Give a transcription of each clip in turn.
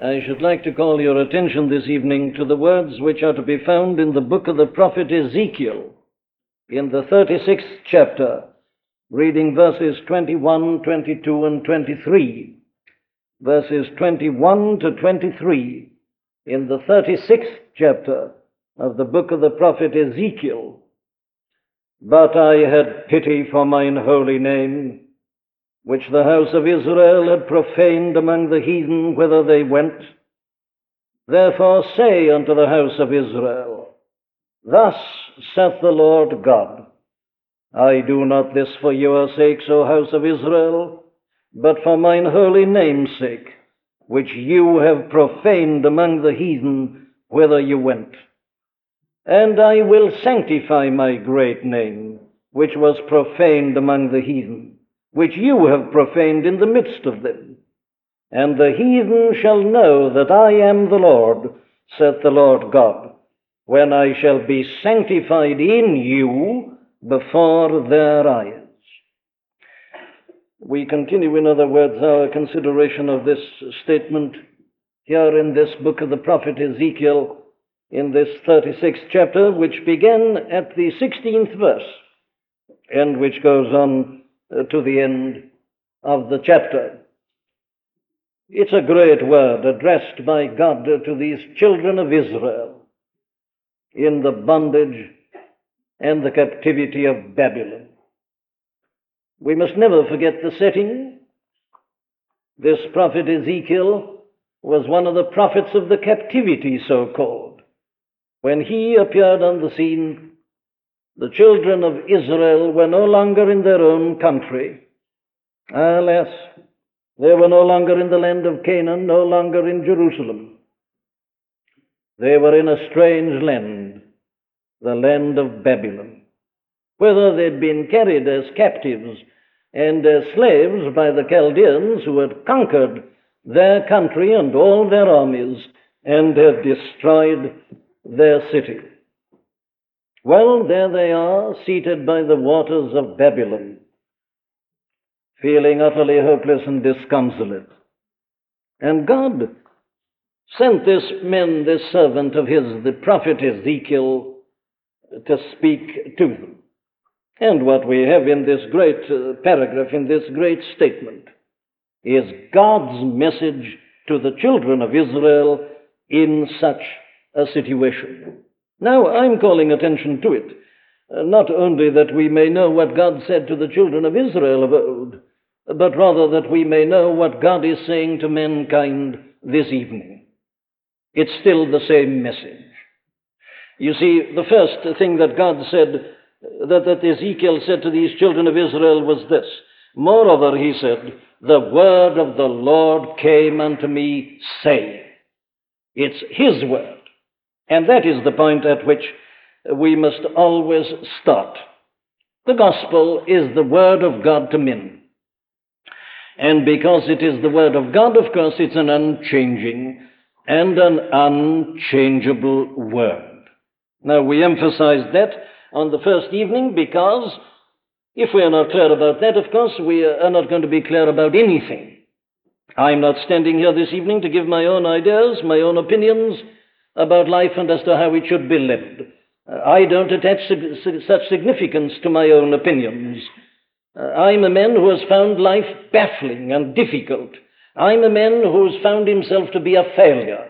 I should like to call your attention this evening to the words which are to be found in the book of the prophet Ezekiel, in the 36th chapter, reading verses 21, 22, and 23. Verses 21 to 23 in the 36th chapter of the book of the prophet Ezekiel. But I had pity for mine holy name which the house of Israel had profaned among the heathen whither they went. Therefore say unto the house of Israel, Thus saith the Lord God, I do not this for your sakes, O house of Israel, but for mine holy name's sake, which you have profaned among the heathen whither you went. And I will sanctify my great name, which was profaned among the heathen which you have profaned in the midst of them. And the heathen shall know that I am the Lord, saith the Lord God, when I shall be sanctified in you before their eyes. We continue, in other words, our consideration of this statement here in this book of the prophet Ezekiel, in this 36th chapter, which began at the 16th verse, and which goes on Uh, to the end of the chapter. It's a great word addressed by God to these children of Israel in the bondage and the captivity of Babylon. We must never forget the setting. This prophet Ezekiel was one of the prophets of the captivity, so called. When he appeared on the scene, the children of Israel were no longer in their own country. Alas, they were no longer in the land of Canaan, no longer in Jerusalem. They were in a strange land, the land of Babylon, whither they'd been carried as captives and as slaves by the Chaldeans who had conquered their country and all their armies and had destroyed their city. Well, there they are, seated by the waters of Babylon, feeling utterly hopeless and disconsolate. And God sent this man, this servant of his, the prophet Ezekiel, to speak to them. And what we have in this great uh, paragraph, in this great statement, is God's message to the children of Israel in such a situation. Now, I'm calling attention to it, uh, not only that we may know what God said to the children of Israel of old, but rather that we may know what God is saying to mankind this evening. It's still the same message. You see, the first thing that God said, that, that Ezekiel said to these children of Israel was this. Moreover, he said, The word of the Lord came unto me, saying. It's his word. And that is the point at which we must always start. The gospel is the word of God to men. And because it is the word of God, of course, it's an unchanging and an unchangeable word. Now, we emphasized that on the first evening because if we are not clear about that, of course, we are not going to be clear about anything. I'm not standing here this evening to give my own ideas, my own opinions, about life and as to how it should be lived. Uh, I don't attach such significance to my own opinions. Uh, I'm a man who has found life baffling and difficult. I'm a man who has found himself to be a failure.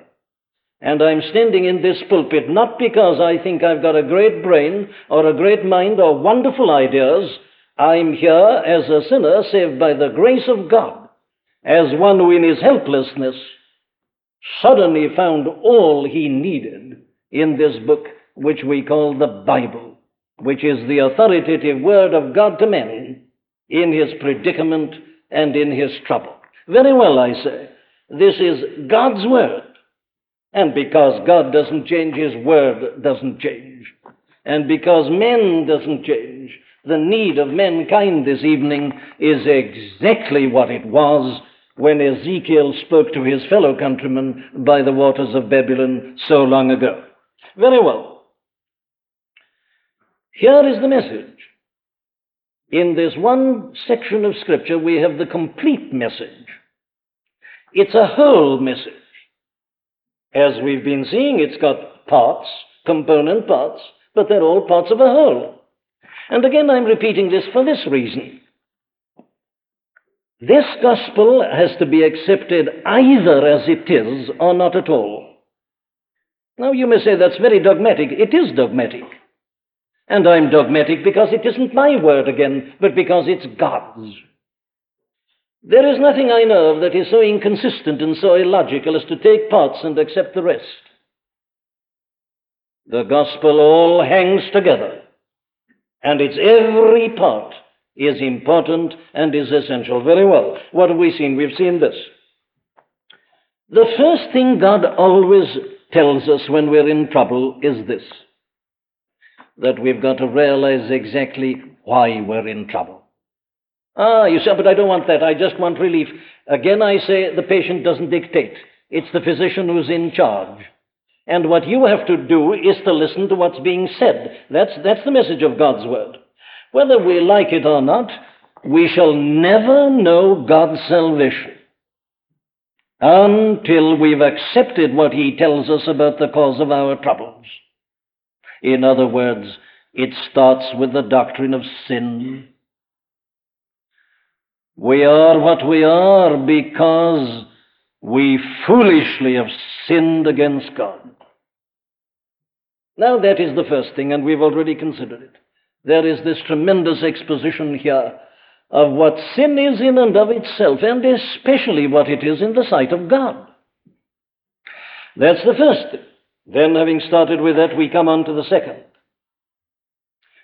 And I'm standing in this pulpit not because I think I've got a great brain or a great mind or wonderful ideas. I'm here as a sinner saved by the grace of God, as one who in his helplessness suddenly found all he needed in this book, which we call the Bible, which is the authoritative word of God to men in his predicament and in his trouble. Very well, I say. This is God's word. And because God doesn't change, his word doesn't change. And because men doesn't change, the need of mankind this evening is exactly what it was when Ezekiel spoke to his fellow countrymen by the waters of Babylon so long ago. Very well. Here is the message. In this one section of Scripture, we have the complete message. It's a whole message. As we've been seeing, it's got parts, component parts, but they're all parts of a whole. And again, I'm repeating this for this reason. This gospel has to be accepted either as it is or not at all. Now, you may say that's very dogmatic. It is dogmatic. And I'm dogmatic because it isn't my word again, but because it's God's. There is nothing I know of that is so inconsistent and so illogical as to take parts and accept the rest. The gospel all hangs together, and its every part is important and is essential. Very well. What have we seen? We've seen this. The first thing God always tells us when we're in trouble is this that we've got to realize exactly why we're in trouble. Ah, you say, but I don't want that. I just want relief. Again, I say the patient doesn't dictate. It's the physician who's in charge. And what you have to do is to listen to what's being said. That's, that's the message of God's Word. Whether we like it or not, we shall never know God's salvation until we've accepted what He tells us about the cause of our troubles. In other words, it starts with the doctrine of sin. We are what we are because we foolishly have sinned against God. Now, that is the first thing, and we've already considered it. There is this tremendous exposition here of what sin is in and of itself, and especially what it is in the sight of God. That's the first thing. Then, having started with that, we come on to the second.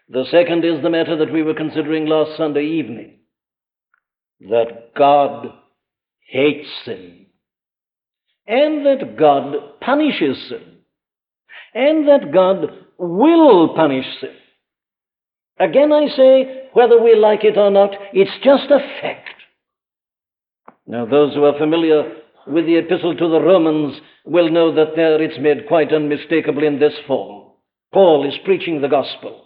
The second is the matter that we were considering last Sunday evening that God hates sin, and that God punishes sin, and that God will punish sin. Again, I say, whether we like it or not, it's just a fact. Now, those who are familiar with the epistle to the Romans will know that there it's made quite unmistakable in this form. Paul is preaching the gospel.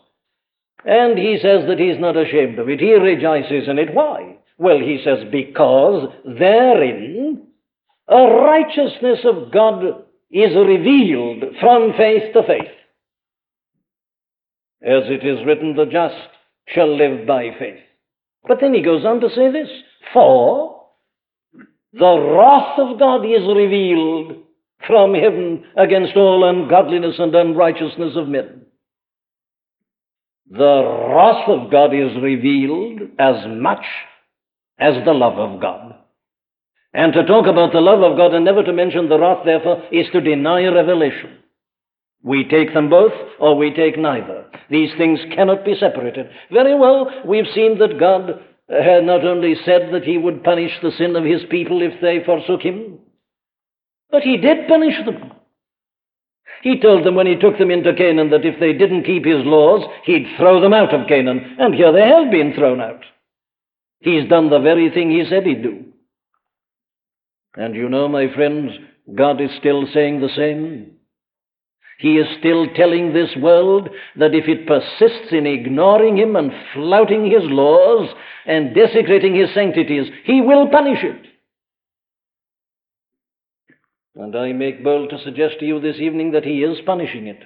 And he says that he's not ashamed of it. He rejoices in it. Why? Well, he says, because therein a righteousness of God is revealed from faith to faith. As it is written, the just shall live by faith. But then he goes on to say this For the wrath of God is revealed from heaven against all ungodliness and unrighteousness of men. The wrath of God is revealed as much as the love of God. And to talk about the love of God and never to mention the wrath, therefore, is to deny revelation. We take them both or we take neither. These things cannot be separated. Very well, we've seen that God uh, had not only said that he would punish the sin of his people if they forsook him, but he did punish them. He told them when he took them into Canaan that if they didn't keep his laws, he'd throw them out of Canaan. And here they have been thrown out. He's done the very thing he said he'd do. And you know, my friends, God is still saying the same. He is still telling this world that if it persists in ignoring him and flouting his laws and desecrating his sanctities, he will punish it. And I make bold to suggest to you this evening that he is punishing it.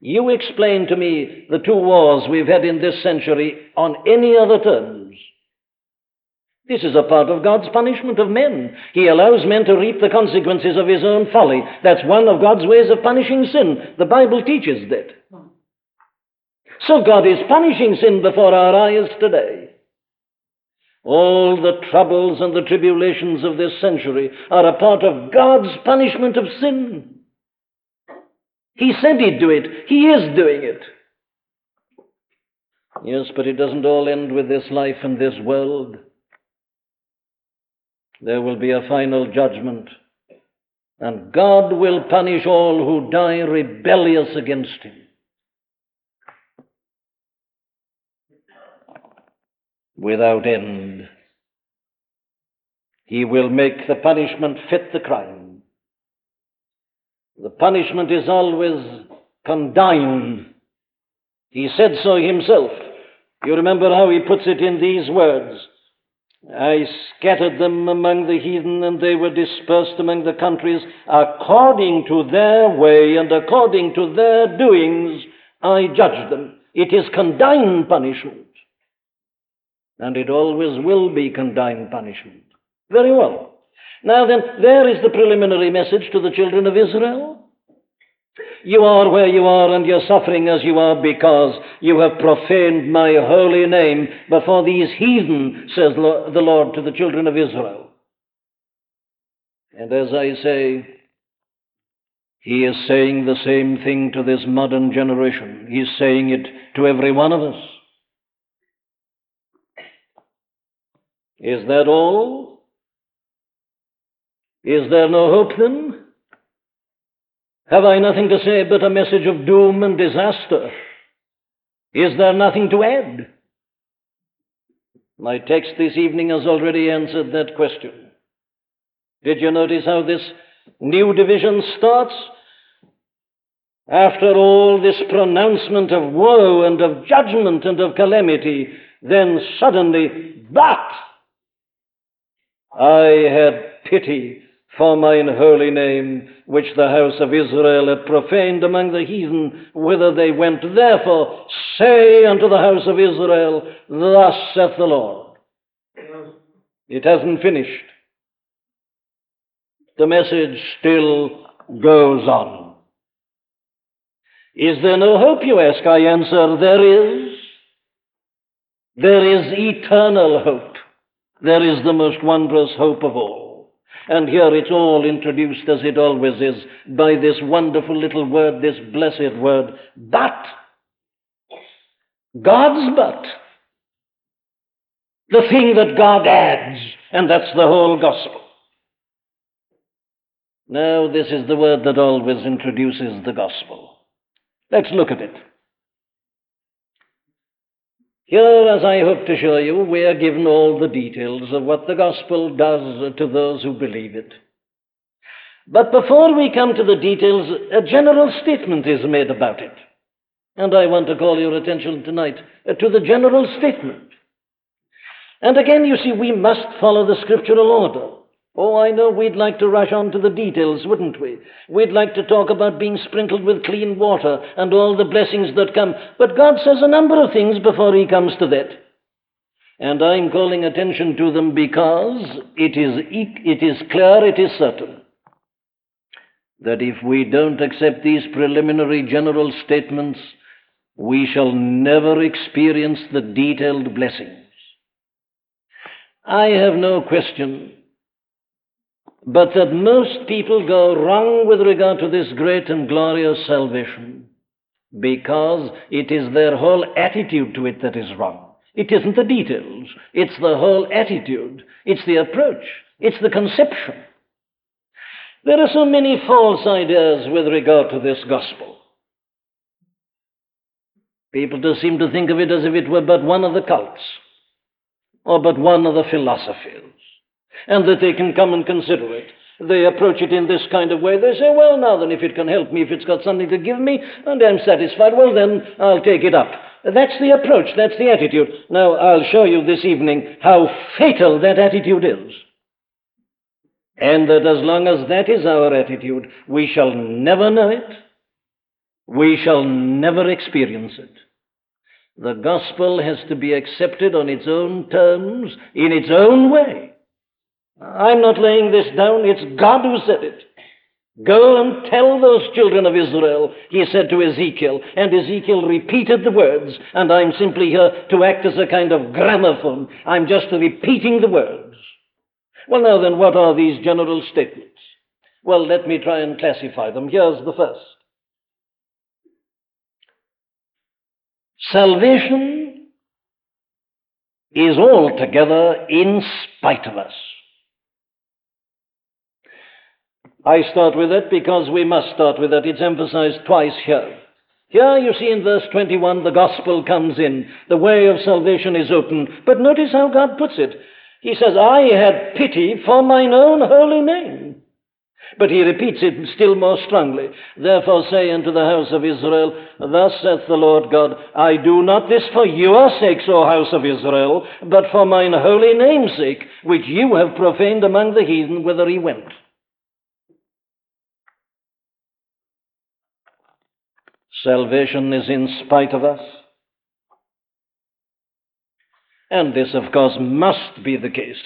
You explain to me the two wars we've had in this century on any other terms. This is a part of God's punishment of men. He allows men to reap the consequences of his own folly. That's one of God's ways of punishing sin. The Bible teaches that. So God is punishing sin before our eyes today. All the troubles and the tribulations of this century are a part of God's punishment of sin. He said he'd do it. He is doing it. Yes, but it doesn't all end with this life and this world. There will be a final judgment, and God will punish all who die rebellious against Him. Without end. He will make the punishment fit the crime. The punishment is always condign. He said so himself. You remember how he puts it in these words I scattered them among the heathen, and they were dispersed among the countries. According to their way and according to their doings, I judged them. It is condign punishment. And it always will be condign punishment. Very well. Now then, there is the preliminary message to the children of Israel. You are where you are and you're suffering as you are because you have profaned my holy name before these heathen, says the Lord to the children of Israel. And as I say, he is saying the same thing to this modern generation. He's saying it to every one of us. Is that all? Is there no hope then? Have I nothing to say but a message of doom and disaster? Is there nothing to add? My text this evening has already answered that question. Did you notice how this new division starts? After all this pronouncement of woe and of judgment and of calamity, then suddenly, but I had pity for mine holy name, which the house of Israel had profaned among the heathen, whither they went. Therefore, say unto the house of Israel, Thus saith the Lord. It hasn't finished. The message still goes on. Is there no hope, you ask? I answer, there is. There is eternal hope. There is the most wondrous hope of all. And here it's all introduced, as it always is, by this wonderful little word, this blessed word, but. God's but. The thing that God adds, and that's the whole gospel. Now, this is the word that always introduces the gospel. Let's look at it. Here, as I hope to show you, we are given all the details of what the gospel does to those who believe it. But before we come to the details, a general statement is made about it. And I want to call your attention tonight to the general statement. And again, you see, we must follow the scriptural order. Oh, I know we'd like to rush on to the details, wouldn't we? We'd like to talk about being sprinkled with clean water and all the blessings that come. But God says a number of things before He comes to that. And I'm calling attention to them because it is, it is clear, it is certain, that if we don't accept these preliminary general statements, we shall never experience the detailed blessings. I have no question but that most people go wrong with regard to this great and glorious salvation because it is their whole attitude to it that is wrong. It isn't the details, it's the whole attitude, it's the approach, it's the conception. There are so many false ideas with regard to this gospel. People do seem to think of it as if it were but one of the cults or but one of the philosophies and that they can come and consider it. They approach it in this kind of way. They say, well, now then, if it can help me, if it's got something to give me, and I'm satisfied, well, then I'll take it up. That's the approach, that's the attitude. Now, I'll show you this evening how fatal that attitude is. And that as long as that is our attitude, we shall never know it, we shall never experience it. The gospel has to be accepted on its own terms, in its own way. I'm not laying this down, it's God who said it. Go and tell those children of Israel, he said to Ezekiel, and Ezekiel repeated the words, and I'm simply here to act as a kind of gramophone. I'm just repeating the words. Well, now then, what are these general statements? Well, let me try and classify them. Here's the first Salvation is altogether in spite of us. I start with it because we must start with it. It's emphasized twice here. Here you see in verse 21 the gospel comes in. The way of salvation is open. But notice how God puts it. He says, I had pity for mine own holy name. But he repeats it still more strongly. Therefore say unto the house of Israel, Thus saith the Lord God, I do not this for your sakes, O house of Israel, but for mine holy name's sake, which you have profaned among the heathen whither he went. Salvation is in spite of us. And this, of course, must be the case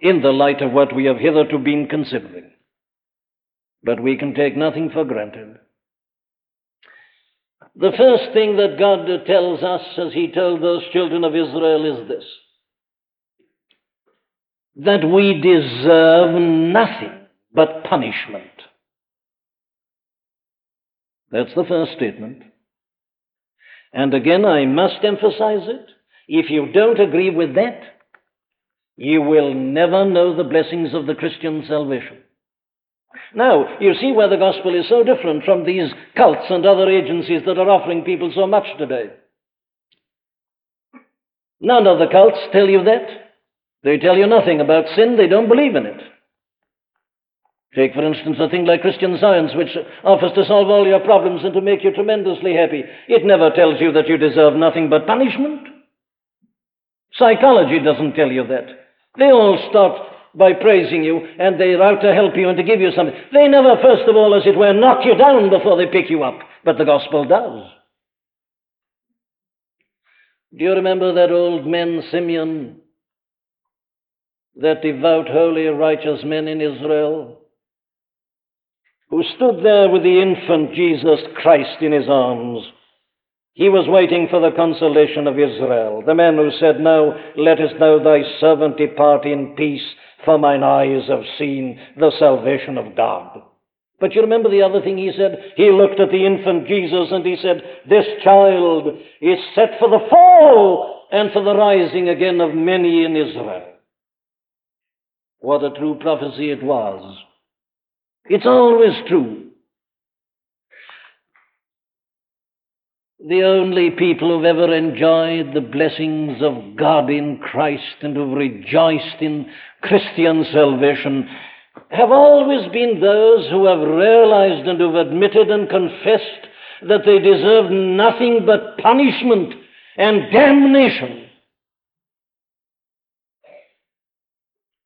in the light of what we have hitherto been considering. But we can take nothing for granted. The first thing that God tells us, as He told those children of Israel, is this that we deserve nothing but punishment. That's the first statement. And again, I must emphasize it. If you don't agree with that, you will never know the blessings of the Christian salvation. Now, you see where the gospel is so different from these cults and other agencies that are offering people so much today. None of the cults tell you that. They tell you nothing about sin, they don't believe in it. Take, for instance, a thing like Christian Science, which offers to solve all your problems and to make you tremendously happy. It never tells you that you deserve nothing but punishment. Psychology doesn't tell you that. They all start by praising you and they're out to help you and to give you something. They never, first of all, as it were, knock you down before they pick you up. But the gospel does. Do you remember that old man Simeon, that devout, holy, righteous man in Israel, who stood there with the infant Jesus Christ in his arms? He was waiting for the consolation of Israel, the man who said, Now lettest thou thy servant depart in peace, for mine eyes have seen the salvation of God. But you remember the other thing he said? He looked at the infant Jesus and he said, This child is set for the fall and for the rising again of many in Israel. What a true prophecy it was. It's always true. the only people who've ever enjoyed the blessings of God in Christ and who've rejoiced in Christian salvation have always been those who have realized and who've admitted and confessed that they deserve nothing but punishment and damnation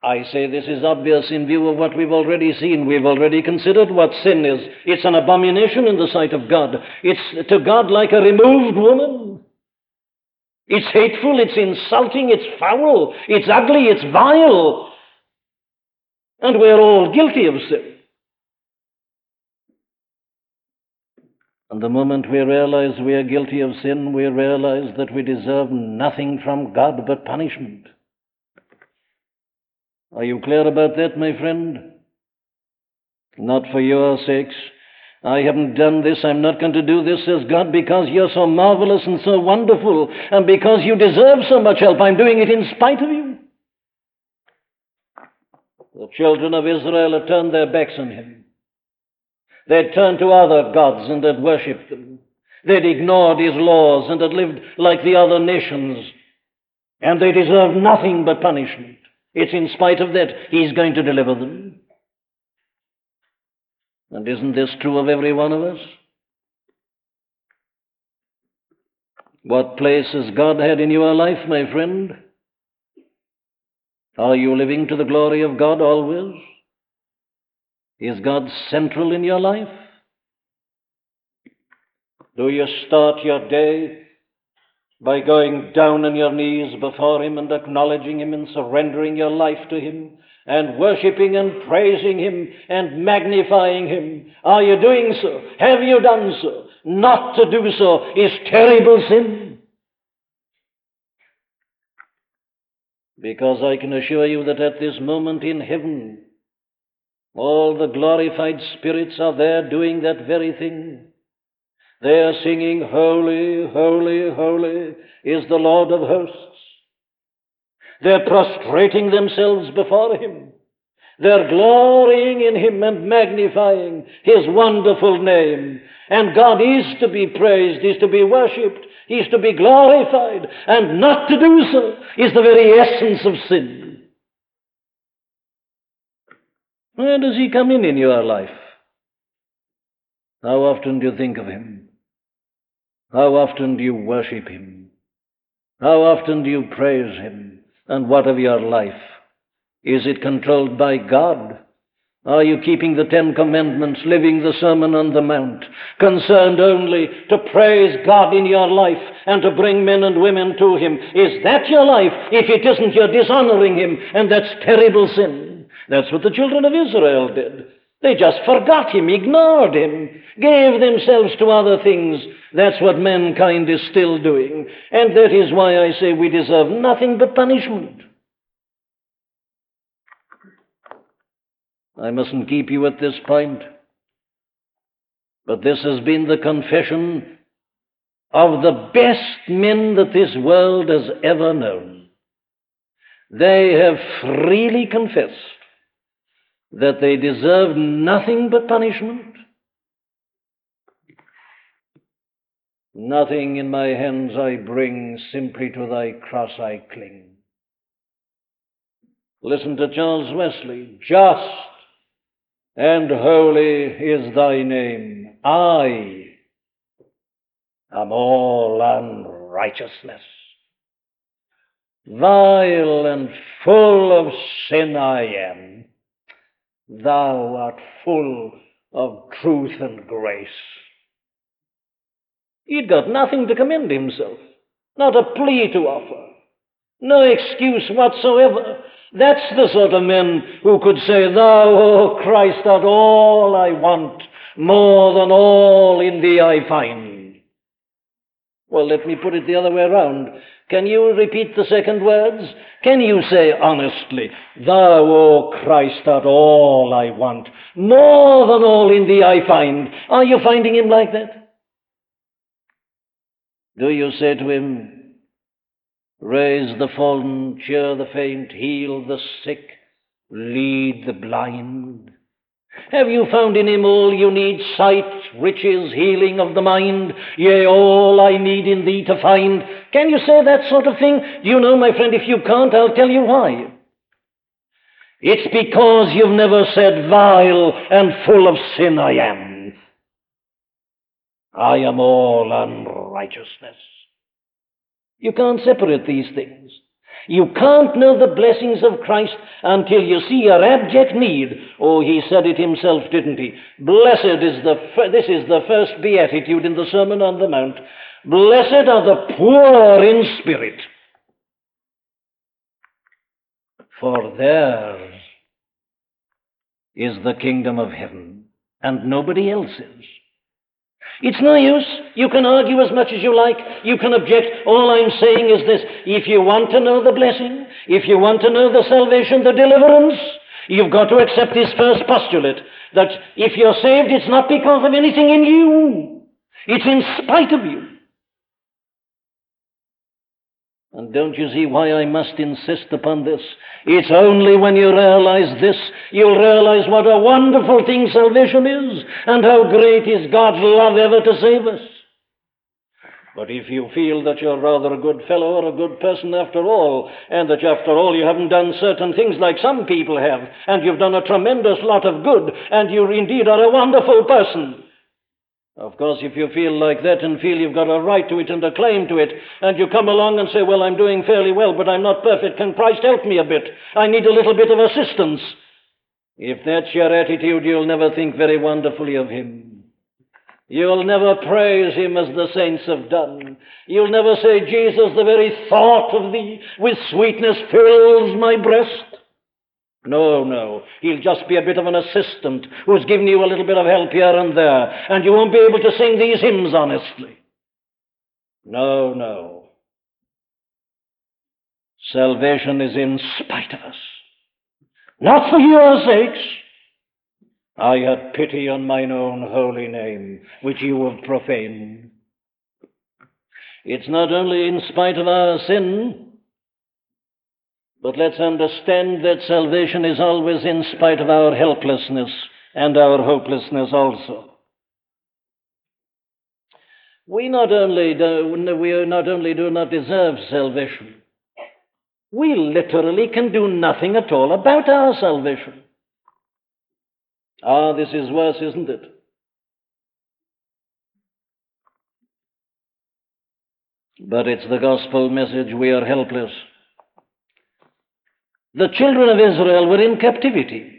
I say this is obvious in view of what we've already seen. We've already considered what sin is. It's an abomination in the sight of God. It's to God like a removed woman. It's hateful, it's insulting, it's foul, it's ugly, it's vile. And we're all guilty of sin. And the moment we realize we are guilty of sin, we realize that we deserve nothing from God but punishment. Are you clear about that, my friend? Not for your sakes. I haven't done this, I'm not going to do this, says God, because you're so marvelous and so wonderful, and because you deserve so much help. I'm doing it in spite of you. The children of Israel had turned their backs on him. They'd turned to other gods and had worshipped them. They'd ignored his laws and had lived like the other nations. And they deserved nothing but punishment. It's in spite of that He's going to deliver them. And isn't this true of every one of us? What place has God had in your life, my friend? Are you living to the glory of God always? Is God central in your life? Do you start your day by going down on your knees before Him and acknowledging Him and surrendering your life to Him and worshiping and praising Him and magnifying Him. Are you doing so? Have you done so? Not to do so is terrible sin. Because I can assure you that at this moment in heaven, all the glorified spirits are there doing that very thing. They are singing, Holy, holy, holy is the Lord of hosts. They're prostrating themselves before Him. They're glorying in Him and magnifying His wonderful name. And God is to be praised, is to be worshipped, He's to be glorified. And not to do so is the very essence of sin. Where does he come in in your life? How often do you think of him? How often do you worship him? How often do you praise him? And what of your life? Is it controlled by God? Are you keeping the Ten Commandments, living the Sermon on the Mount, concerned only to praise God in your life and to bring men and women to Him? Is that your life? If it isn't, you're dishonoring Him, and that's terrible sin. That's what the children of Israel did. They just forgot Him, ignored Him, gave themselves to other things. That's what mankind is still doing. And that is why I say we deserve nothing but punishment. I mustn't keep you at this point, but this has been the confession of the best men that this world has ever known. They have freely confessed that they deserve nothing but punishment. Nothing in my hands I bring, simply to thy cross I cling. Listen to Charles Wesley. Just and holy is thy name. I am all unrighteousness. Vile and full of sin I am. Thou art full of truth and grace. He'd got nothing to commend himself, not a plea to offer, no excuse whatsoever. That's the sort of men who could say, Thou, O Christ, art all I want, more than all in thee I find. Well, let me put it the other way around. Can you repeat the second words? Can you say honestly, Thou, O Christ, art all I want, more than all in thee I find? Are you finding him like that? Do you say to him, Raise the fallen, cheer the faint, heal the sick, lead the blind. Have you found in him all you need sight, riches, healing of the mind? Yea, all I need in thee to find. Can you say that sort of thing? Do you know, my friend, if you can't, I'll tell you why. It's because you've never said, Vile and full of sin I am. I am all unrighteousness. You can't separate these things. You can't know the blessings of Christ until you see your abject need. Oh, he said it himself, didn't he? Blessed is the, this is the first beatitude in the Sermon on the Mount. Blessed are the poor in spirit, for theirs is the kingdom of heaven, and nobody else's. It's no use. You can argue as much as you like. You can object. All I'm saying is this. If you want to know the blessing, if you want to know the salvation, the deliverance, you've got to accept this first postulate that if you're saved, it's not because of anything in you. It's in spite of you. And don't you see why I must insist upon this? It's only when you realize this, you'll realize what a wonderful thing salvation is, and how great is God's love ever to save us. But if you feel that you're rather a good fellow or a good person after all, and that after all you haven't done certain things like some people have, and you've done a tremendous lot of good, and you indeed are a wonderful person, of course, if you feel like that and feel you've got a right to it and a claim to it, and you come along and say, Well, I'm doing fairly well, but I'm not perfect, can Christ help me a bit? I need a little bit of assistance. If that's your attitude, you'll never think very wonderfully of Him. You'll never praise Him as the saints have done. You'll never say, Jesus, the very thought of Thee with sweetness fills my breast. No, no. He'll just be a bit of an assistant who's giving you a little bit of help here and there, and you won't be able to sing these hymns honestly. No, no. Salvation is in spite of us. Not for your sakes. I had pity on mine own holy name, which you have profaned. It's not only in spite of our sin, but let's understand that salvation is always in spite of our helplessness and our hopelessness also. We not only do, we not only do not deserve salvation, we literally can do nothing at all about our salvation. Ah, this is worse, isn't it? But it's the gospel message we are helpless. The children of Israel were in captivity.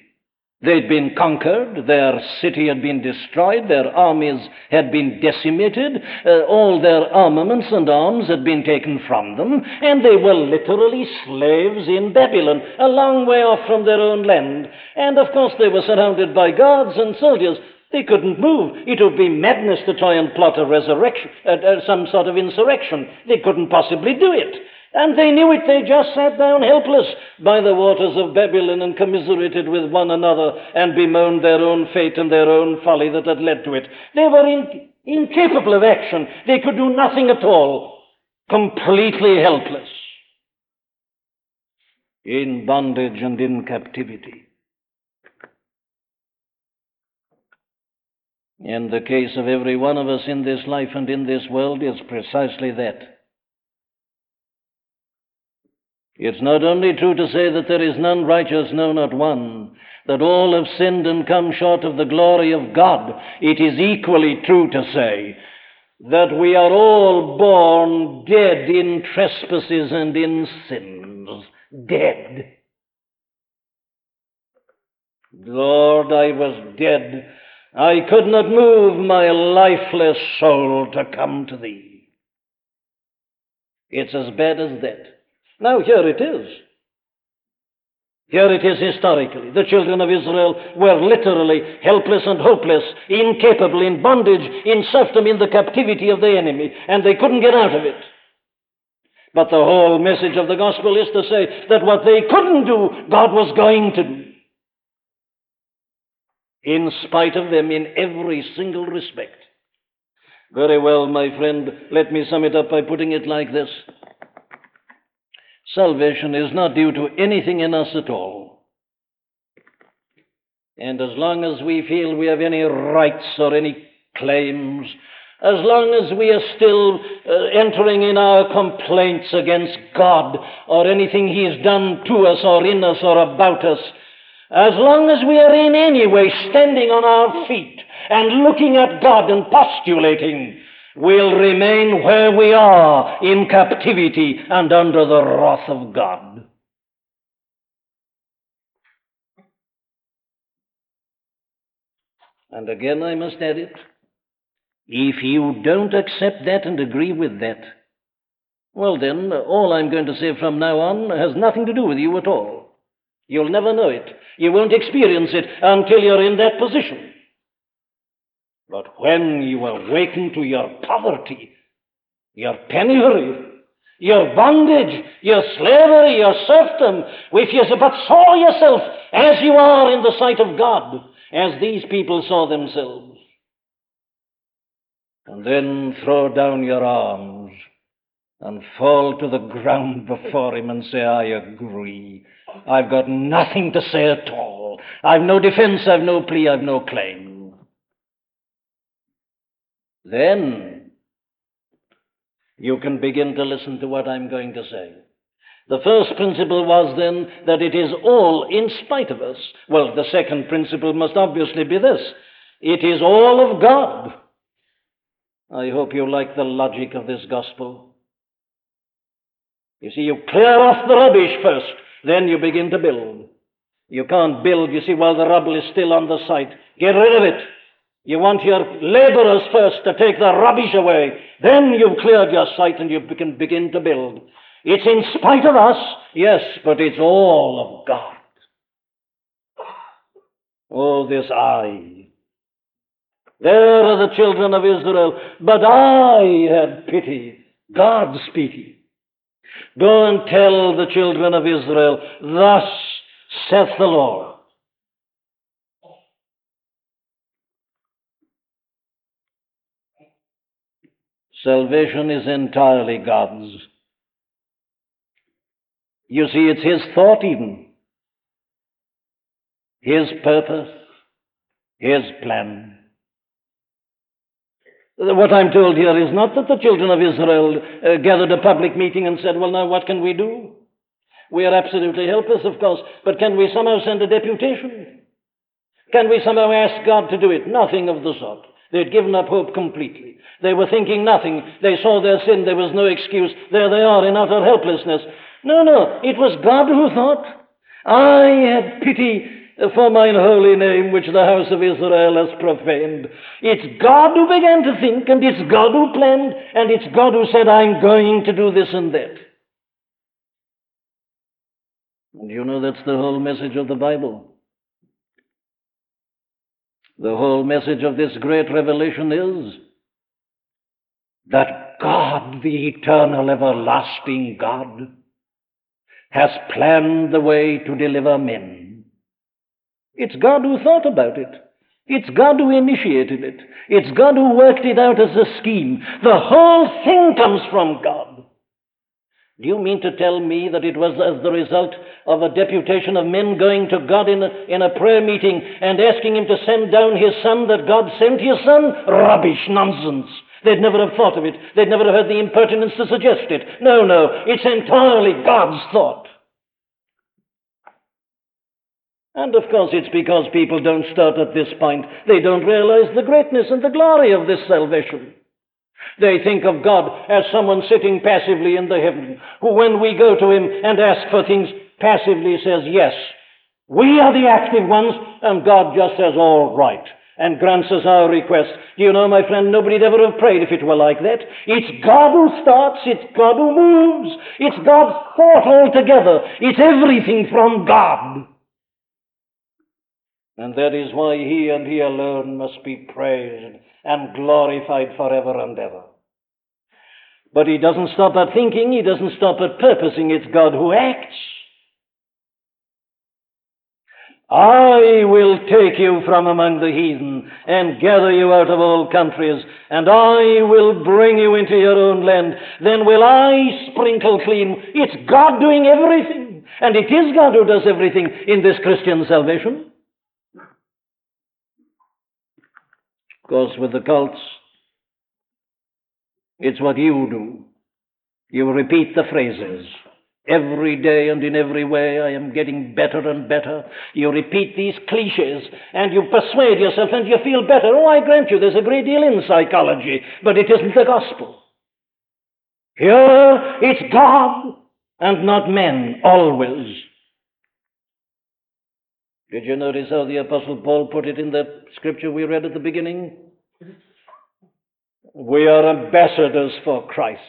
They'd been conquered, their city had been destroyed, their armies had been decimated, uh, all their armaments and arms had been taken from them, and they were literally slaves in Babylon, a long way off from their own land. And of course, they were surrounded by guards and soldiers. They couldn't move. It would be madness to try and plot a resurrection, uh, uh, some sort of insurrection. They couldn't possibly do it. And they knew it. They just sat down helpless by the waters of Babylon and commiserated with one another and bemoaned their own fate and their own folly that had led to it. They were in, incapable of action. They could do nothing at all. Completely helpless. In bondage and in captivity. And the case of every one of us in this life and in this world is precisely that. It's not only true to say that there is none righteous, no, not one, that all have sinned and come short of the glory of God. It is equally true to say that we are all born dead in trespasses and in sins. Dead. Lord, I was dead. I could not move my lifeless soul to come to Thee. It's as bad as that. Now, here it is. Here it is historically. The children of Israel were literally helpless and hopeless, incapable, in bondage, in serfdom, in the captivity of the enemy, and they couldn't get out of it. But the whole message of the gospel is to say that what they couldn't do, God was going to do. In spite of them, in every single respect. Very well, my friend, let me sum it up by putting it like this. Salvation is not due to anything in us at all. And as long as we feel we have any rights or any claims, as long as we are still uh, entering in our complaints against God or anything He has done to us or in us or about us, as long as we are in any way standing on our feet and looking at God and postulating, will remain where we are in captivity and under the wrath of God. And again, I must add it. If you don't accept that and agree with that, well, then, all I'm going to say from now on has nothing to do with you at all. You'll never know it. You won't experience it until you're in that position. But when you awaken to your poverty, your penury, your bondage, your slavery, your serfdom, if you but saw yourself as you are in the sight of God, as these people saw themselves, and then throw down your arms and fall to the ground before Him and say, I agree. I've got nothing to say at all. I've no defense, I've no plea, I've no claim. Then you can begin to listen to what I'm going to say. The first principle was then that it is all in spite of us. Well, the second principle must obviously be this it is all of God. I hope you like the logic of this gospel. You see, you clear off the rubbish first, then you begin to build. You can't build, you see, while the rubble is still on the site. Get rid of it. You want your laborers first to take the rubbish away. Then you've cleared your site and you can begin to build. It's in spite of us, yes, but it's all of God. Oh, this I. There are the children of Israel, but I had pity, God speaking. Go and tell the children of Israel, Thus saith the Lord. Salvation is entirely God's. You see, it's His thought, even, His purpose, His plan. What I'm told here is not that the children of Israel uh, gathered a public meeting and said, Well, now what can we do? We are absolutely helpless, of course, but can we somehow send a deputation? Can we somehow ask God to do it? Nothing of the sort. They'd given up hope completely. They were thinking nothing. They saw their sin. There was no excuse. There they are in utter helplessness. No, no. It was God who thought, I have pity for mine holy name which the house of Israel has profaned. It's God who began to think, and it's God who planned, and it's God who said, I'm going to do this and that. And you know that's the whole message of the Bible. The whole message of this great revelation is that God, the eternal, everlasting God, has planned the way to deliver men. It's God who thought about it. It's God who initiated it. It's God who worked it out as a scheme. The whole thing comes from God. Do you mean to tell me that it was as the result of a deputation of men going to God in a, in a prayer meeting and asking Him to send down His Son that God sent His Son? Rubbish, nonsense. They'd never have thought of it. They'd never have had the impertinence to suggest it. No, no, it's entirely God's thought. And of course, it's because people don't start at this point. They don't realize the greatness and the glory of this salvation. They think of God as someone sitting passively in the heaven, who, when we go to Him and ask for things, passively says yes. We are the active ones, and God just says, all right, and grants us our request. Do you know, my friend, nobody'd ever have prayed if it were like that. It's God who starts, it's God who moves, it's God's thought altogether. It's everything from God. And that is why he and he alone must be praised and glorified forever and ever. But he doesn't stop at thinking, he doesn't stop at purposing. It's God who acts. I will take you from among the heathen and gather you out of all countries, and I will bring you into your own land. Then will I sprinkle clean. It's God doing everything, and it is God who does everything in this Christian salvation. Of course, with the cults, it's what you do. You repeat the phrases. Every day and in every way, I am getting better and better. You repeat these cliches and you persuade yourself and you feel better. Oh, I grant you, there's a great deal in psychology, but it isn't the gospel. Here, it's God and not men, always. Did you notice how the Apostle Paul put it in that scripture we read at the beginning? We are ambassadors for Christ.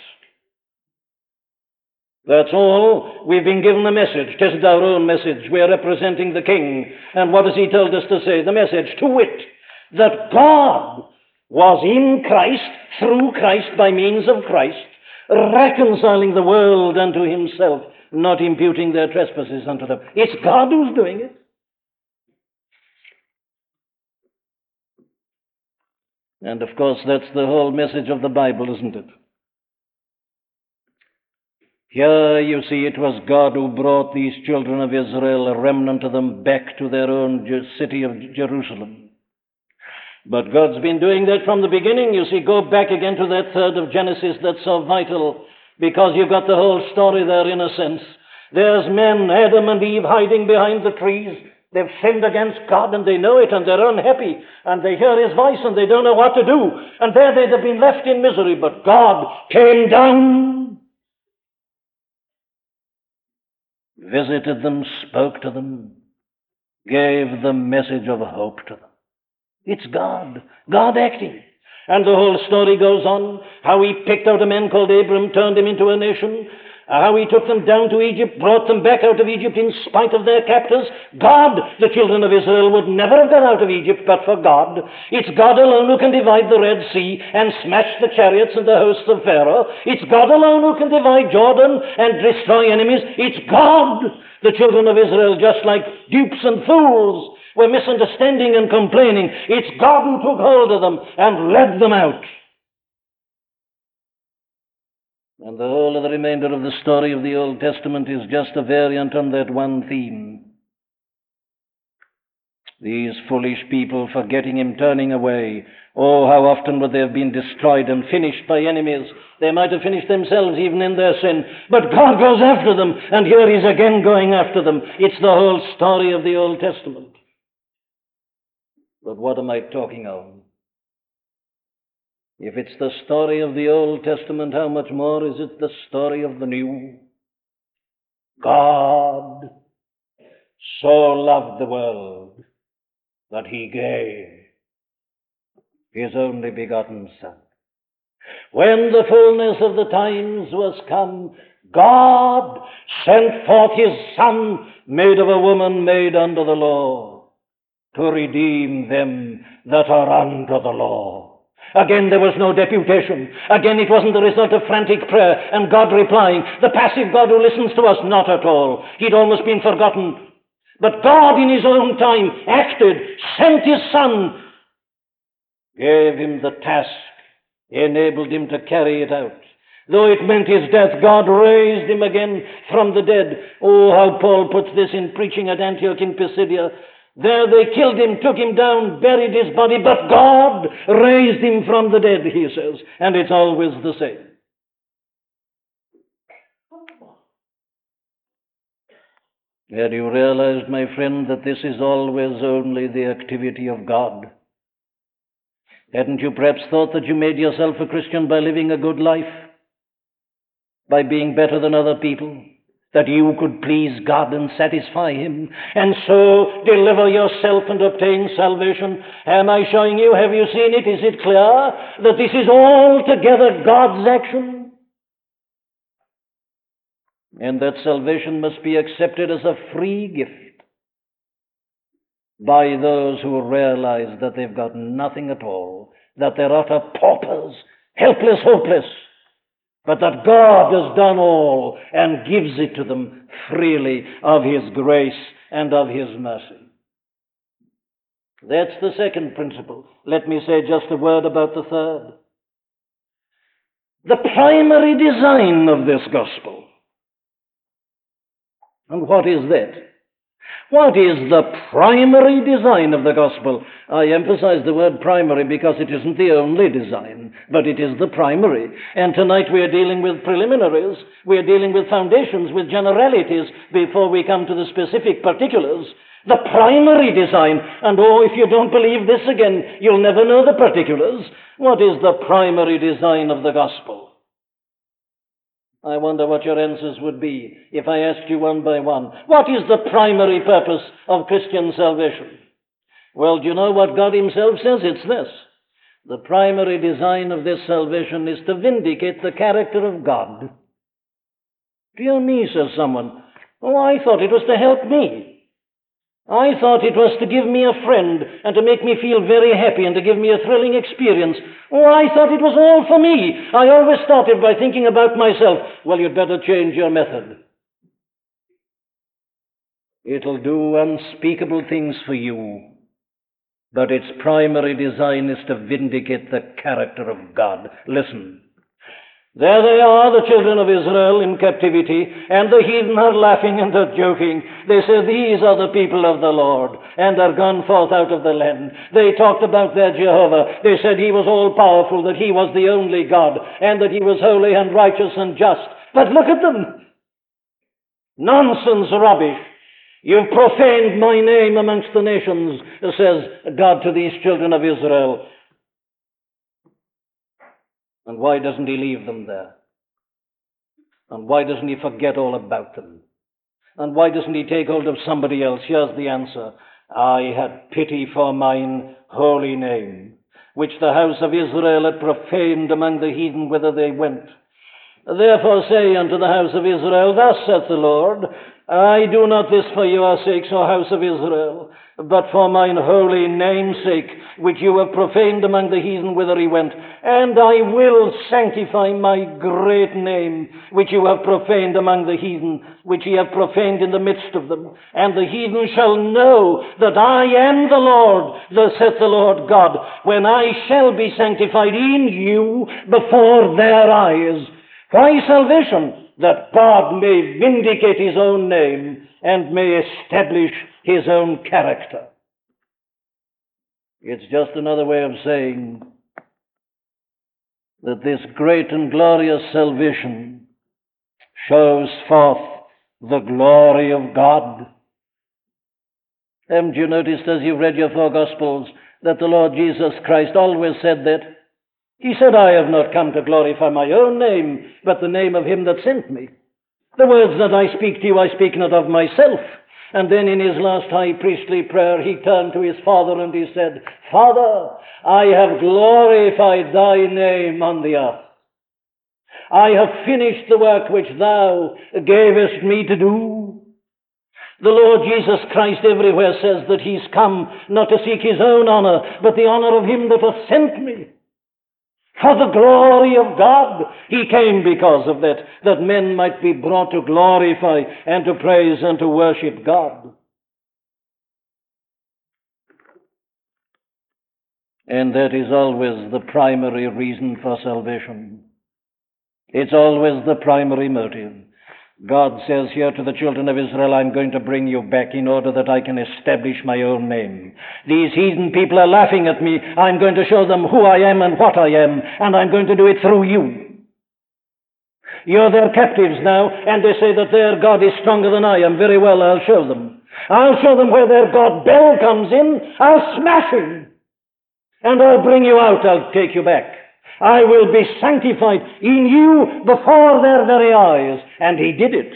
That's all. We've been given a message. Tisn't our own message. We are representing the King. And what has he told us to say? The message, to wit, that God was in Christ, through Christ, by means of Christ, reconciling the world unto himself, not imputing their trespasses unto them. It's God who's doing it. And of course, that's the whole message of the Bible, isn't it? Here you see it was God who brought these children of Israel, a remnant of them, back to their own city of Jerusalem. But God's been doing that from the beginning. You see, go back again to that third of Genesis that's so vital because you've got the whole story there in a sense. There's men, Adam and Eve, hiding behind the trees. They've sinned against God and they know it and they're unhappy and they hear His voice and they don't know what to do. And there they'd have been left in misery. But God came down, visited them, spoke to them, gave the message of hope to them. It's God, God acting. And the whole story goes on how He picked out a man called Abram, turned him into a nation, how he took them down to Egypt, brought them back out of Egypt in spite of their captors. God, the children of Israel, would never have got out of Egypt but for God. It's God alone who can divide the Red Sea and smash the chariots and the hosts of Pharaoh. It's God alone who can divide Jordan and destroy enemies. It's God. The children of Israel, just like dupes and fools, were misunderstanding and complaining. It's God who took hold of them and led them out. And the whole of the remainder of the story of the Old Testament is just a variant on that one theme. These foolish people forgetting him, turning away. Oh, how often would they have been destroyed and finished by enemies? They might have finished themselves even in their sin. But God goes after them, and here He's again going after them. It's the whole story of the Old Testament. But what am I talking of? If it's the story of the Old Testament, how much more is it the story of the New? God so loved the world that he gave his only begotten Son. When the fullness of the times was come, God sent forth his Son, made of a woman made under the law, to redeem them that are under the law. Again, there was no deputation. Again, it wasn't the result of frantic prayer and God replying. The passive God who listens to us, not at all. He'd almost been forgotten. But God, in His own time, acted, sent His Son, gave Him the task, enabled Him to carry it out. Though it meant his death, God raised him again from the dead. Oh, how Paul puts this in preaching at Antioch in Pisidia. There they killed him, took him down, buried his body, but God raised him from the dead, he says. And it's always the same. Had you realized, my friend, that this is always only the activity of God? Hadn't you perhaps thought that you made yourself a Christian by living a good life? By being better than other people? That you could please God and satisfy Him, and so deliver yourself and obtain salvation? Am I showing you? Have you seen it? Is it clear that this is altogether God's action? and that salvation must be accepted as a free gift by those who realize that they've got nothing at all, that they're utter paupers, helpless, hopeless, but that God has done all and gives it to them freely of His grace and of His mercy. That's the second principle. Let me say just a word about the third. The primary design of this gospel and what is that? What is the primary design of the gospel? I emphasize the word primary because it isn't the only design, but it is the primary. And tonight we are dealing with preliminaries, we are dealing with foundations, with generalities before we come to the specific particulars. The primary design, and oh, if you don't believe this again, you'll never know the particulars. What is the primary design of the gospel? I wonder what your answers would be if I asked you one by one. What is the primary purpose of Christian salvation? Well, do you know what God Himself says? It's this. The primary design of this salvation is to vindicate the character of God. Dear me, says someone. Oh, I thought it was to help me. I thought it was to give me a friend and to make me feel very happy and to give me a thrilling experience. Oh, I thought it was all for me. I always started by thinking about myself. Well, you'd better change your method. It'll do unspeakable things for you, but its primary design is to vindicate the character of God. Listen. There they are, the children of Israel in captivity, and the heathen are laughing and are joking. They say, These are the people of the Lord, and are gone forth out of the land. They talked about their Jehovah. They said he was all powerful, that he was the only God, and that he was holy and righteous and just. But look at them! Nonsense, rubbish. You've profaned my name amongst the nations, says God to these children of Israel. And why doesn't he leave them there? And why doesn't he forget all about them? And why doesn't he take hold of somebody else? Here's the answer. I had pity for mine holy name, which the house of Israel had profaned among the heathen whither they went. Therefore say unto the house of Israel, Thus saith the Lord, I do not this for your sakes, O house of Israel, but for mine holy name's sake, which you have profaned among the heathen whither he went. And I will sanctify my great name, which you have profaned among the heathen, which ye have profaned in the midst of them. And the heathen shall know that I am the Lord, thus saith the Lord God, when I shall be sanctified in you before their eyes. Why salvation? That God may vindicate his own name and may establish his own character. It's just another way of saying that this great and glorious salvation shows forth the glory of God. Haven't you noticed as you've read your four Gospels that the Lord Jesus Christ always said that. He said, I have not come to glorify my own name, but the name of him that sent me. The words that I speak to you, I speak not of myself. And then in his last high priestly prayer, he turned to his Father and he said, Father, I have glorified thy name on the earth. I have finished the work which thou gavest me to do. The Lord Jesus Christ everywhere says that he's come not to seek his own honor, but the honor of him that hath sent me. For the glory of God, he came because of that, that men might be brought to glorify and to praise and to worship God. And that is always the primary reason for salvation. It's always the primary motive. God says here to the children of Israel, I'm going to bring you back in order that I can establish my own name. These heathen people are laughing at me. I'm going to show them who I am and what I am, and I'm going to do it through you. You're their captives now, and they say that their God is stronger than I am. Very well, I'll show them. I'll show them where their God Bel comes in. I'll smash him. And I'll bring you out. I'll take you back. I will be sanctified in you before their very eyes. And he did it.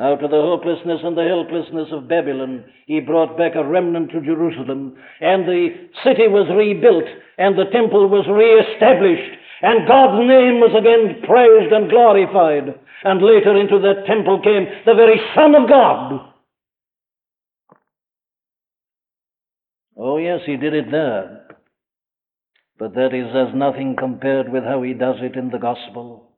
Out of the hopelessness and the helplessness of Babylon, he brought back a remnant to Jerusalem, and the city was rebuilt, and the temple was reestablished, and God's name was again praised and glorified. And later into that temple came the very Son of God. Oh, yes, he did it there. But that is as nothing compared with how he does it in the gospel.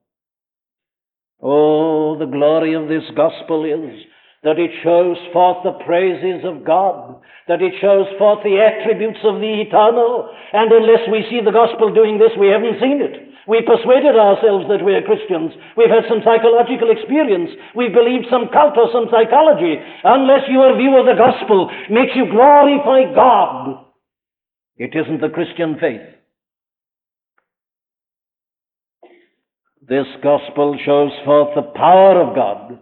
Oh, the glory of this gospel is that it shows forth the praises of God, that it shows forth the attributes of the eternal, and unless we see the gospel doing this, we haven't seen it. We persuaded ourselves that we are Christians. We've had some psychological experience. We've believed some cult or some psychology. Unless your view of the gospel makes you glorify God, it isn't the Christian faith. This gospel shows forth the power of God.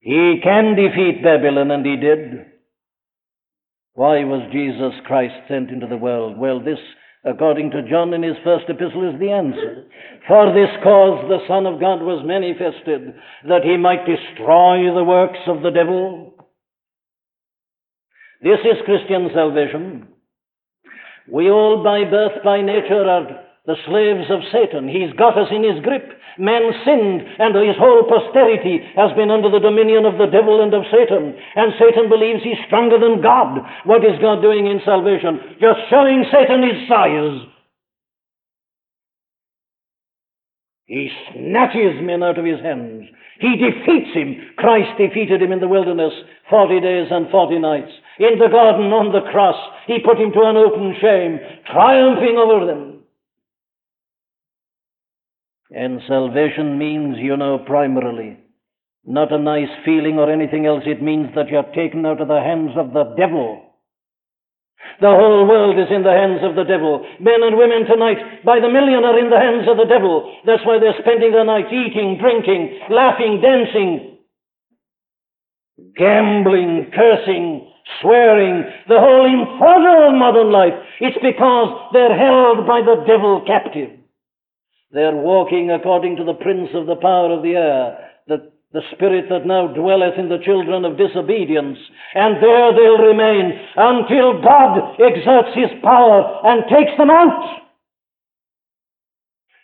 He can defeat Babylon, and he did. Why was Jesus Christ sent into the world? Well, this, according to John in his first epistle, is the answer. For this cause the Son of God was manifested, that he might destroy the works of the devil. This is Christian salvation. We all, by birth, by nature, are the slaves of Satan. He's got us in his grip. Man sinned, and his whole posterity has been under the dominion of the devil and of Satan. And Satan believes he's stronger than God. What is God doing in salvation? Just showing Satan his size. He snatches men out of his hands. He defeats him. Christ defeated him in the wilderness 40 days and 40 nights. In the garden on the cross, he put him to an open shame, triumphing over them. And salvation means, you know, primarily, not a nice feeling or anything else. It means that you're taken out of the hands of the devil. The whole world is in the hands of the devil. Men and women tonight, by the million, are in the hands of the devil. That's why they're spending their nights eating, drinking, laughing, dancing, gambling, cursing, swearing, the whole inferno of modern life. It's because they're held by the devil captive. They're walking according to the prince of the power of the air, the, the spirit that now dwelleth in the children of disobedience. And there they'll remain until God exerts his power and takes them out.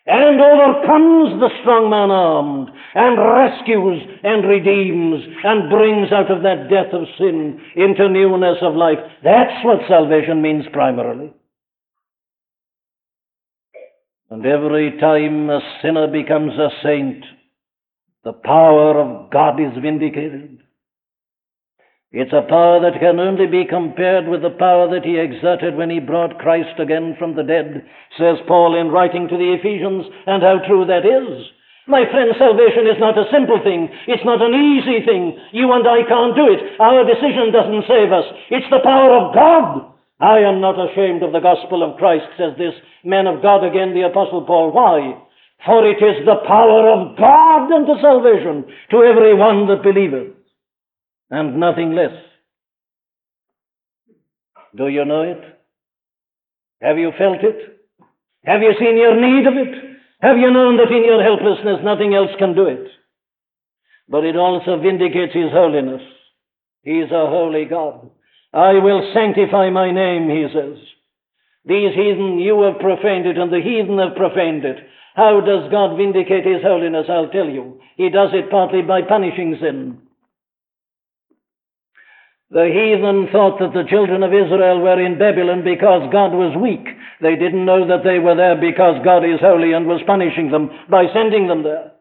And overcomes the strong man armed, and rescues and redeems, and brings out of that death of sin into newness of life. That's what salvation means primarily. And every time a sinner becomes a saint, the power of God is vindicated. It's a power that can only be compared with the power that he exerted when he brought Christ again from the dead, says Paul in writing to the Ephesians, and how true that is. My friend, salvation is not a simple thing. It's not an easy thing. You and I can't do it. Our decision doesn't save us. It's the power of God I am not ashamed of the gospel of Christ, says this man of God again, the Apostle Paul. Why? For it is the power of God unto salvation to every one that believeth, and nothing less. Do you know it? Have you felt it? Have you seen your need of it? Have you known that in your helplessness nothing else can do it? But it also vindicates His holiness. He is a holy God. I will sanctify my name, He says. These heathen, you have profaned it, and the heathen have profaned it. How does God vindicate His holiness? I'll tell you. He does it partly by punishing sin. The heathen thought that the children of Israel were in Babylon because God was weak. They didn't know that they were there because God is holy and was punishing them by sending them there.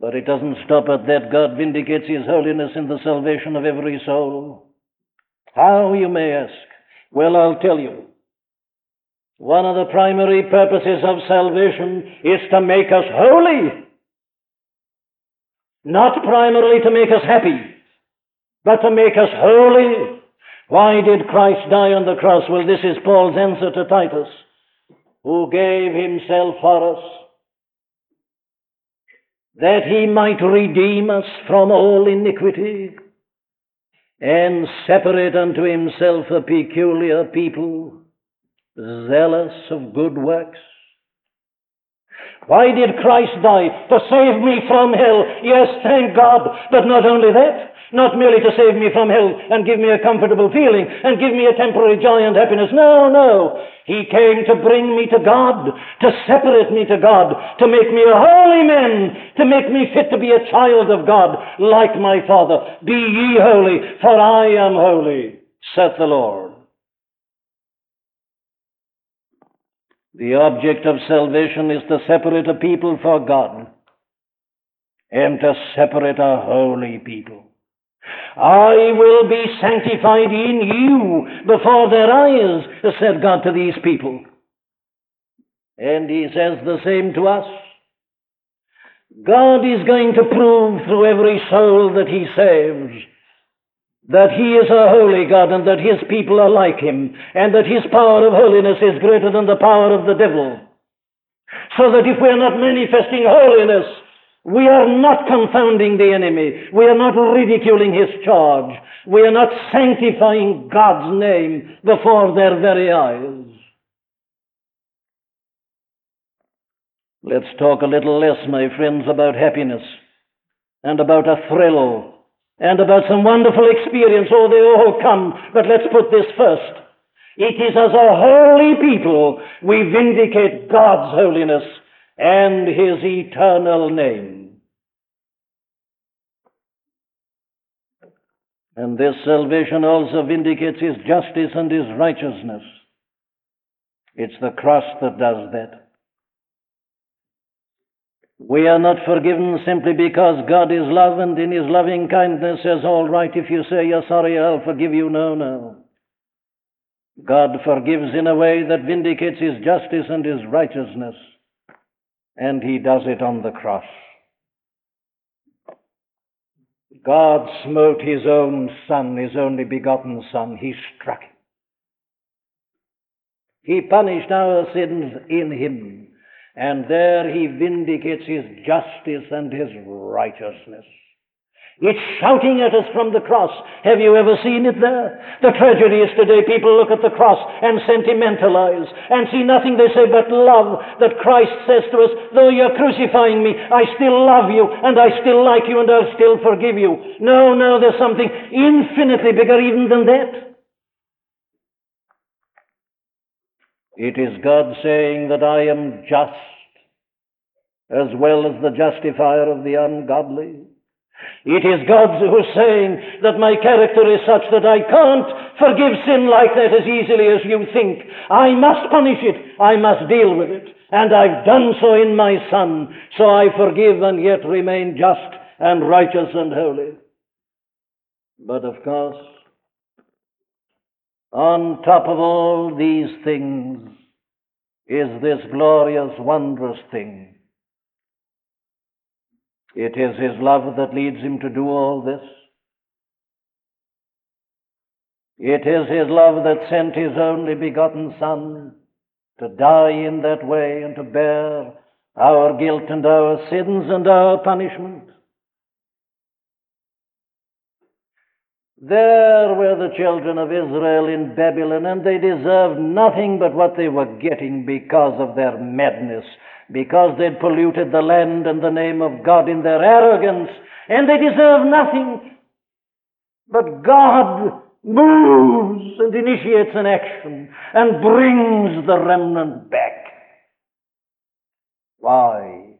But it doesn't stop at that. God vindicates His holiness in the salvation of every soul. How, you may ask? Well, I'll tell you. One of the primary purposes of salvation is to make us holy. Not primarily to make us happy, but to make us holy. Why did Christ die on the cross? Well, this is Paul's answer to Titus, who gave himself for us, that he might redeem us from all iniquity and separate unto himself a peculiar people, zealous of good works. Why did Christ die? To save me from hell. Yes, thank God. But not only that, not merely to save me from hell and give me a comfortable feeling and give me a temporary joy and happiness. No, no. He came to bring me to God, to separate me to God, to make me a holy man, to make me fit to be a child of God, like my Father. Be ye holy, for I am holy, saith the Lord. The object of salvation is to separate a people for God and to separate a holy people. I will be sanctified in you before their eyes, said God to these people. And He says the same to us. God is going to prove through every soul that He saves that He is a holy God and that His people are like Him and that His power of holiness is greater than the power of the devil. So that if we are not manifesting holiness, we are not confounding the enemy. We are not ridiculing his charge. We are not sanctifying God's name before their very eyes. Let's talk a little less, my friends, about happiness and about a thrill and about some wonderful experience. Oh, they all come, but let's put this first. It is as a holy people we vindicate God's holiness and His eternal name. And this salvation also vindicates His justice and His righteousness. It's the cross that does that. We are not forgiven simply because God is love and in His loving kindness says, All right, if you say you're sorry, I'll forgive you. No, no. God forgives in a way that vindicates His justice and His righteousness, and He does it on the cross. God smote His own Son, His only begotten Son. He struck Him. He punished our sins in Him and there he vindicates his justice and his righteousness. It's shouting at us from the cross. Have you ever seen it there? The tragedy is today people look at the cross and sentimentalize and see nothing they say but love that Christ says to us, though you're crucifying me, I still love you and I still like you and I'll still forgive you. No, no, there's something infinitely bigger even than that. It is God saying that I am just as well as the justifier of the ungodly. It is God who is saying that my character is such that I can't forgive sin like that as easily as you think. I must punish it. I must deal with it. And I've done so in my Son. So I forgive and yet remain just and righteous and holy. But of course, on top of all these things is this glorious, wondrous thing. It is His love that leads Him to do all this. It is His love that sent His only begotten Son to die in that way and to bear our guilt and our sins and our punishment. There were the children of Israel in Babylon, and they deserved nothing but what they were getting because of their madness, because they'd polluted the land and the name of God in their arrogance, and they deserve nothing. But God moves and initiates an action and brings the remnant back. Why?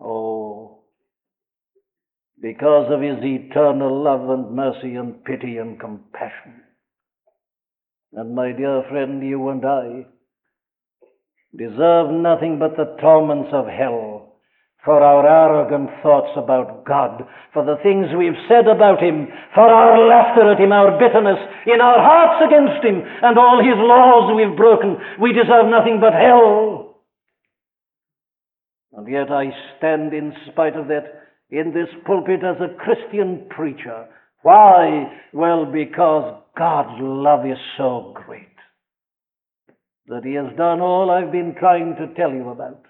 Oh, because of his eternal love and mercy and pity and compassion. And my dear friend, you and I deserve nothing but the torments of hell for our arrogant thoughts about God, for the things we've said about Him, for our laughter at Him, our bitterness in our hearts against Him, and all His laws we've broken. We deserve nothing but hell. And yet I stand in spite of that in this pulpit as a Christian preacher. Why? Well, because God's love is so great that He has done all I've been trying to tell you about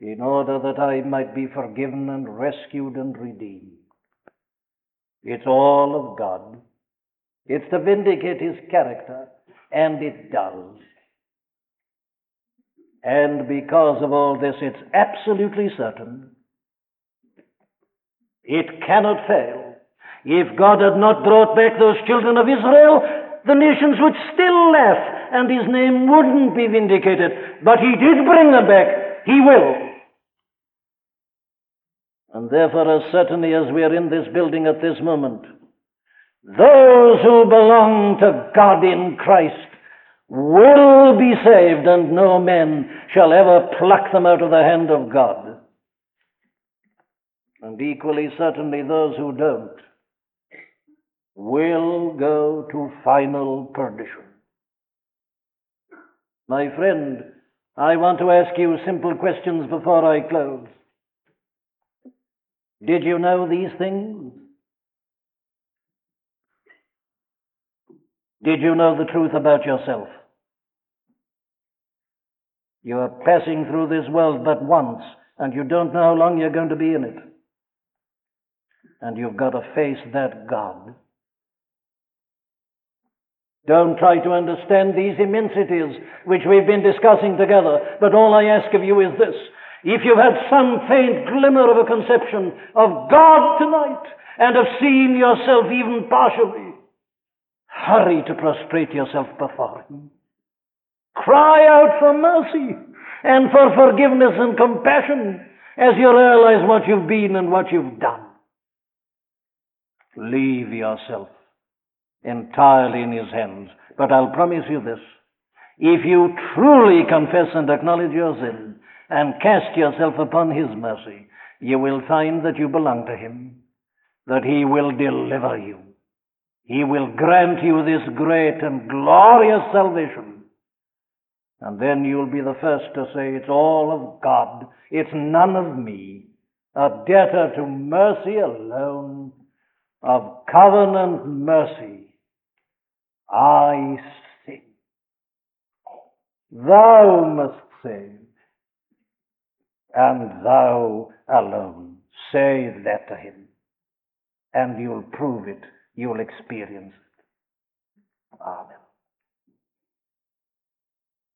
in order that I might be forgiven and rescued and redeemed. It's all of God. It's to vindicate His character, and it does. And because of all this, it's absolutely certain it cannot fail. If God had not brought back those children of Israel, the nations would still laugh and his name wouldn't be vindicated. But he did bring them back. He will. And therefore, as certainly as we are in this building at this moment, those who belong to God in Christ will be saved, and no man shall ever pluck them out of the hand of God. And equally certainly, those who don't will go to final perdition. My friend, I want to ask you simple questions before I close. Did you know these things? Did you know the truth about yourself? You are passing through this world but once, and you don't know how long you're going to be in it. And you've got to face that God. Don't try to understand these immensities which we've been discussing together, but all I ask of you is this. If you've had some faint glimmer of a conception of God tonight and have seen yourself even partially, hurry to prostrate yourself before Him. Cry out for mercy and for forgiveness and compassion as you realize what you've been and what you've done. Leave yourself entirely in His hands. But I'll promise you this. If you truly confess and acknowledge your sin and cast yourself upon His mercy, you will find that you belong to Him, that He will deliver you. He will grant you this great and glorious salvation. And then you'll be the first to say, It's all of God. It's none of me. A debtor to mercy alone, of covenant mercy. I sing. Thou must save, and thou alone. Say that to him, and you'll prove it. You'll experience it. Amen.